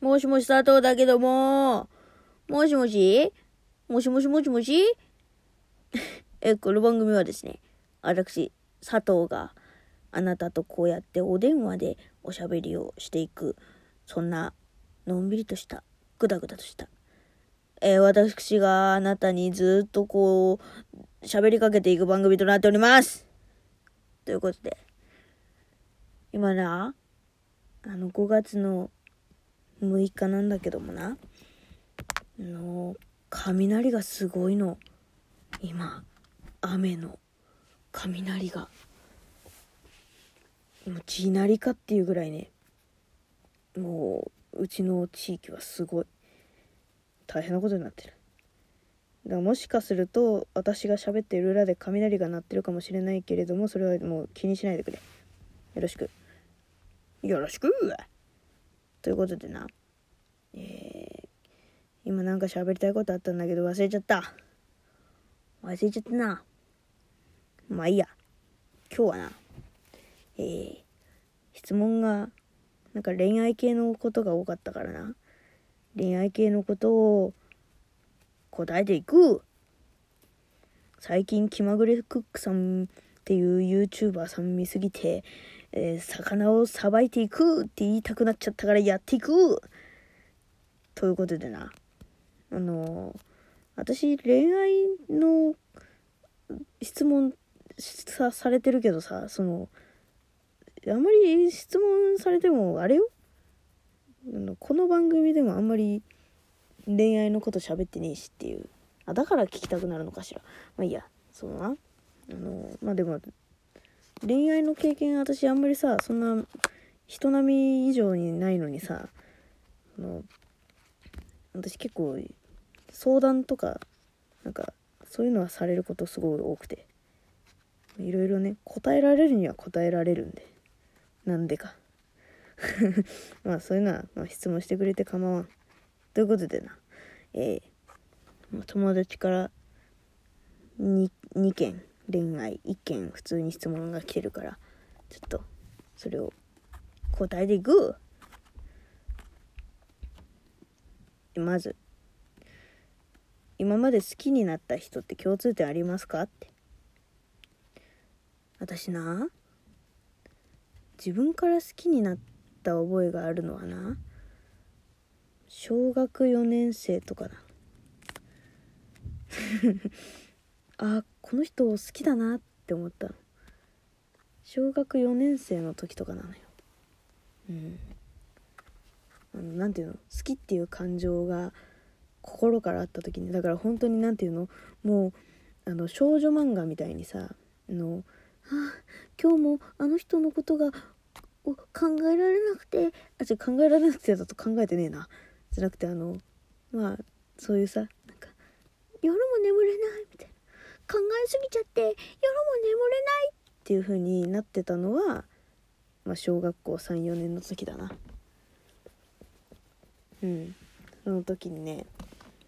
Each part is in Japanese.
もしもし佐藤だけども、もしもし？もしもしもしもし？え、この番組はですね、私、佐藤があなたとこうやってお電話でおしゃべりをしていく、そんなのんびりとした、ぐだぐだとした、えー私があなたにずっとこう、喋りかけていく番組となっております。ということで、今な、あの5月の6日なんだけどもな、あの、雷がすごいの。今、雨の雷が。もう地鳴りかっていうぐらいね、もう、うちの地域はすごい、大変なことになってる。だからもしかすると、私が喋ってる裏で雷が鳴ってるかもしれないけれども、それはもう気にしないでくれ。よろしく。よろしくということでな、えー、今なんか喋りたいことあったんだけど忘れちゃった。忘れちゃったな。まあいいや。今日はな、えー、質問が、なんか恋愛系のことが多かったからな。恋愛系のことを答えていく。最近気まぐれクックさんっていう YouTuber さん見すぎて、えー魚をさばいていくって言いたくなっちゃったからやっていく。ということでな。あのー私恋愛の質問さされてるけどさそのあんまり質問されてもあれよ？あのこの番組でもあんまり恋愛のこと喋ってねえしっていう。あだから聞きたくなるのかしら。まあいいや。そのな。あのまあでも恋愛の経験私あんまりさそんな人並み以上にないのにさあの私結構相談とかなんかそういうのはされることすごい多くていろいろね答えられるには答えられるんでなんでか。まあそういうのは、まあ、質問してくれて構わん。ということでな。えー、友達から 2, 2件恋愛1件普通に質問が来てるからちょっとそれを答えていく。まず今まで好きになった人って共通点ありますかって。私な自分から好きになった覚えがあるのはな小学4年生とかだあ この人好きだなって思った。小学4年生の時とかなのよ。うん。あのなんていうの？好きっていう感情が心からあった時に。だから本当になんていうの？もうあの少女漫画みたいにさあのあ今日もあの人のことが考えられなくて。あ違う考えられなくてだと考えてねえな。じゃなくてあのまあそういうさなんか夜も眠れないみたいな。考えすぎちゃって夜も眠れないっていう風になってたのは、まあ、小学校34年の時だな。うん。その時にね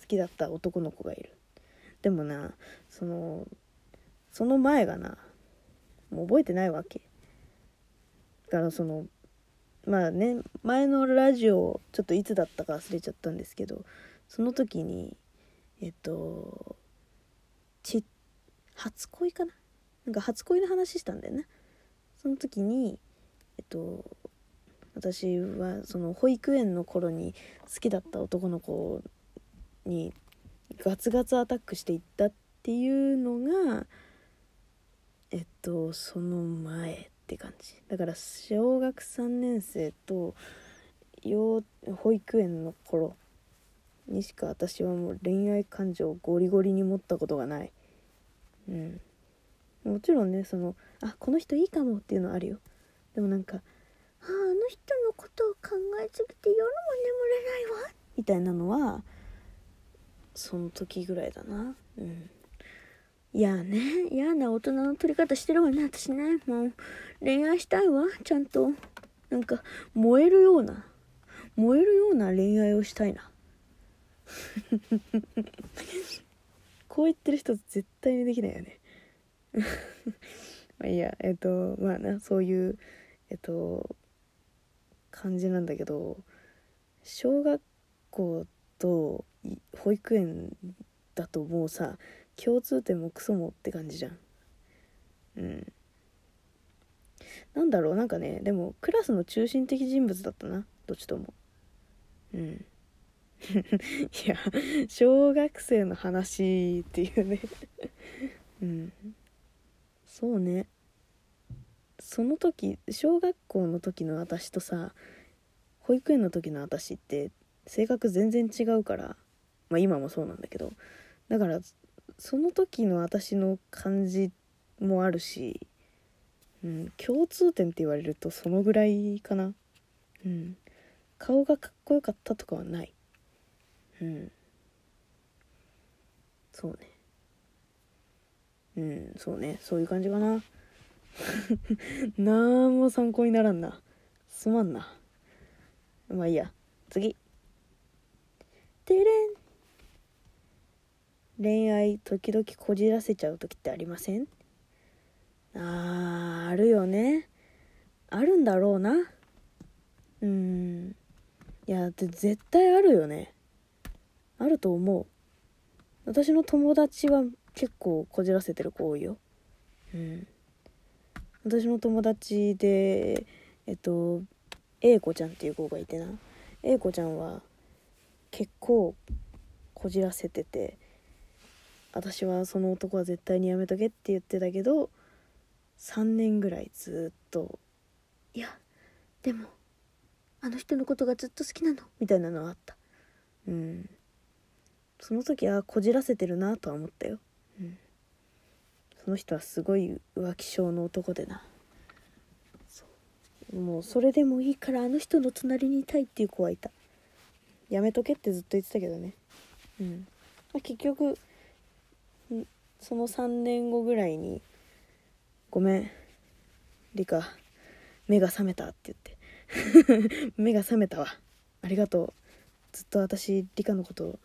好きだった男の子がいる。でもなそのその前がなもう覚えてないわけ。だからそのまあね前のラジオちょっといつだったか忘れちゃったんですけどその時にえっとちっ初恋かな？なんか初恋の話したんだよね。その時にえっと私はその保育園の頃に好きだった男の子にガツガツアタックしていったっていうのがえっとその前って感じ。だから小学3年生と幼保育園の頃にしか私はもう恋愛感情をゴリゴリに持ったことがない。うん。もちろんねそのあこの人いいかもっていうのはあるよ。でもなんかああの人のことを考えすぎて夜も眠れないわみたいなのはその時ぐらいだな。うん。いやね嫌な大人の取り方してるわね私ね。もう恋愛したいわちゃんと。なんか燃えるような燃えるような恋愛をしたいな。こう言ってる人絶対にできないよね。まあいいや。えっ、とまあなそういうえっ、と感じなんだけど小学校と保育園だともうさ共通点もクソもって感じじゃん。うん。なんだろうなんかねでもクラスの中心的人物だったな。どっちとも。うん。いや小学生の話っていうね。うん。そうね。その時小学校の時の私とさ保育園の時の私って性格全然違うからまあ今もそうなんだけどだからその時の私の感じもあるし、うん、共通点って言われるとそのぐらいかな。うん。顔がかっこよかったとかはない。うん。そうね。うんそうね。そういう感じかな。なんも参考にならんな。すまんな。まあいいや。次。てれん。恋愛時々こじらせちゃう時ってありません？あーあるよね。あるんだろうな。うん。いや絶対あるよね。あると思う。私の友達は結構こじらせてる子多いよ。うん。私の友達でえっと A 子ちゃんっていう子がいてな。A 子ちゃんは結構こじらせてて私はその男は絶対にやめとけって言ってたけど3年ぐらいずっと「いやでもあの人のことがずっと好きなのみたいなのはあった。うん。その時はこじらせてるなとは思ったよ、うん、その人はすごい浮気症の男でな。もうそれでもいいからあの人の隣にいたいっていう子はいた。やめとけってずっと言ってたけどね。うん、ま、結局その3年後ぐらいに「ごめん。リカ目が覚めた」って言って。目が覚めたわ。ありがとう。ずっと私理科のこと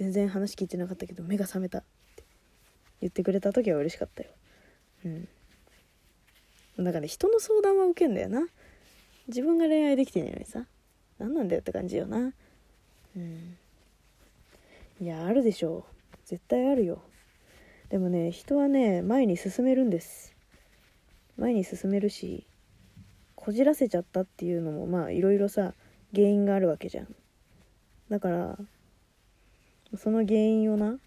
全然話聞いてなかったけど目が覚めたって言ってくれた時は嬉しかったよ。うん。だからね人の相談は受けんだよな。自分が恋愛できてないのにさ。何なんだよって感じよな。うん。いやあるでしょう。絶対あるよ。でもね人はね前に進めるんです。前に進めるしこじらせちゃったっていうのもまあいろいろさ原因があるわけじゃん。だからその原因をな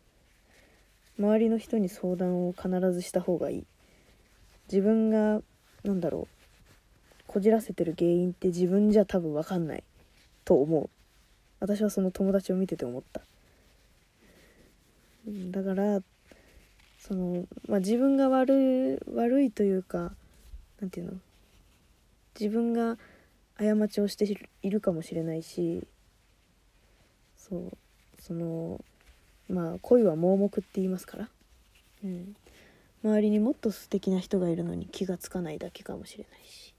周りの人に相談を必ずした方がいい。自分がなんだろうこじらせてる原因って自分じゃ多分分かんない。と思う。私はその友達を見てて思った。だからその、まあ、自分が悪い悪いというか何て言うの自分が過ちをしているかもしれないしそう。そのまあ恋は盲目って言いますから、うん、周りにもっと素敵な人がいるのに気が付かないだけかもしれないし。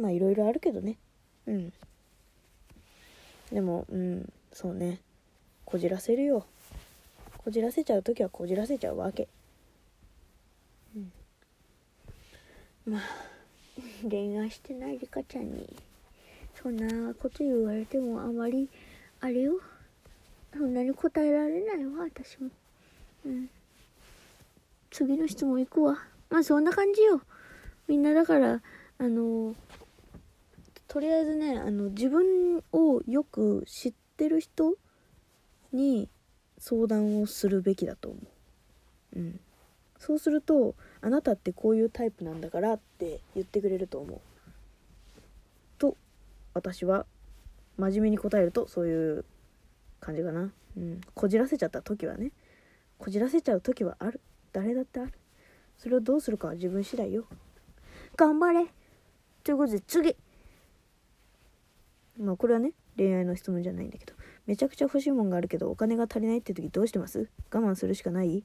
まあいろいろあるけどね。うん。でもうんそうね。こじらせるよ。こじらせちゃう時はこじらせちゃうわけ。うん。まあ恋愛してないリカちゃんにそんなこと言われてもあまりあれよ。そんなに答えられないわ私も。うん。次の質問いくわ。まあそんな感じよ。みんなだからあのとりあえずねあの自分をよく知ってる人に相談をするべきだと思う。うん。そうするとあなたってこういうタイプなんだからって言ってくれると思う。と私は真面目に答えるとそういう感じかな。うん。こじらせちゃった時はね。こじらせちゃう時はある。誰だってある。それをどうするかは自分次第よ。頑張れ。ということで次。まあこれはね恋愛の質問じゃないんだけど。めちゃくちゃ欲しいもんがあるけどお金が足りないって時どうしてます？我慢するしかない？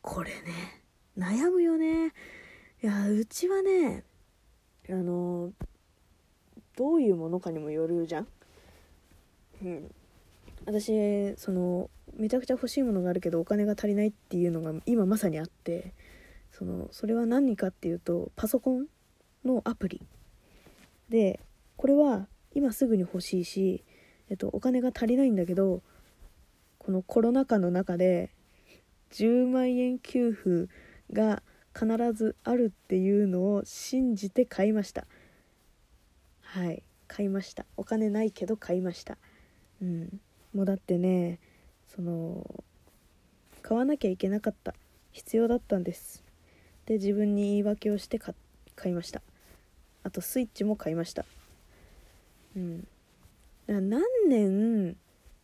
これね悩むよね。いやうちはねあのどういうものかにもよるじゃん。うん。私そのめちゃくちゃ欲しいものがあるけどお金が足りないっていうのが今まさにあってそのそれは何かっていうとパソコンのアプリ。でこれは今すぐに欲しいし、えっと、お金が足りないんだけどこのコロナ禍の中で10万円給付が必ずあるっていうのを信じて買いました。はい。買いました。お金ないけど買いました。うん。もうだってねその買わなきゃいけなかった。必要だったんです。で自分に言い訳をして買いました。あとスイッチも買いました。うん。何年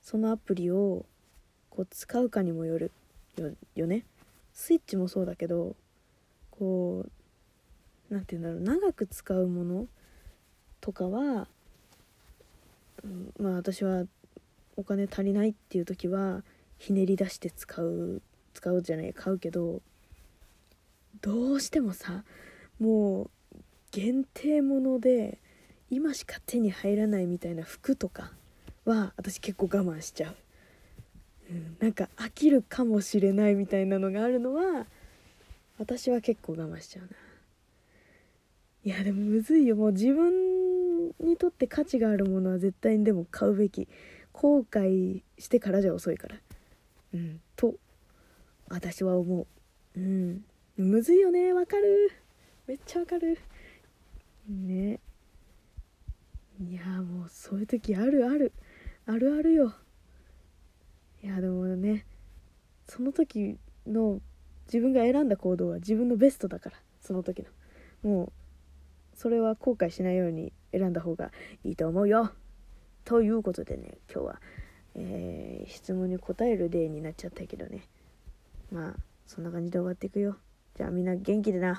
そのアプリをこう使うかにもよるよよね。スイッチもそうだけどこう何て言うんだろう長く使うものとかは、うん、まあ私はお金足りないっていう時はひねり出して使う使うじゃない買うけどどうしてもさもう限定もので今しか手に入らないみたいな服とかは私結構我慢しちゃう、うん、なんか飽きるかもしれないみたいなのがあるのは私は結構我慢しちゃうな。いやでもむずいよ。もう自分にとって価値があるものは絶対にでも買うべき。後悔してからじゃ遅いから。うん。と私は思う。うん。むずいよね。わかる。めっちゃわかる。ね。いやもうそういう時あるある。あるあるよ。いやでもねその時の自分が選んだ行動は自分のベストだから。その時の。もうそれは後悔しないように選んだ方がいいと思うよ。ということでね今日は、えー、質問に答える例になっちゃったけどね。まあそんな感じで終わっていくよ。じゃあみんな元気でな。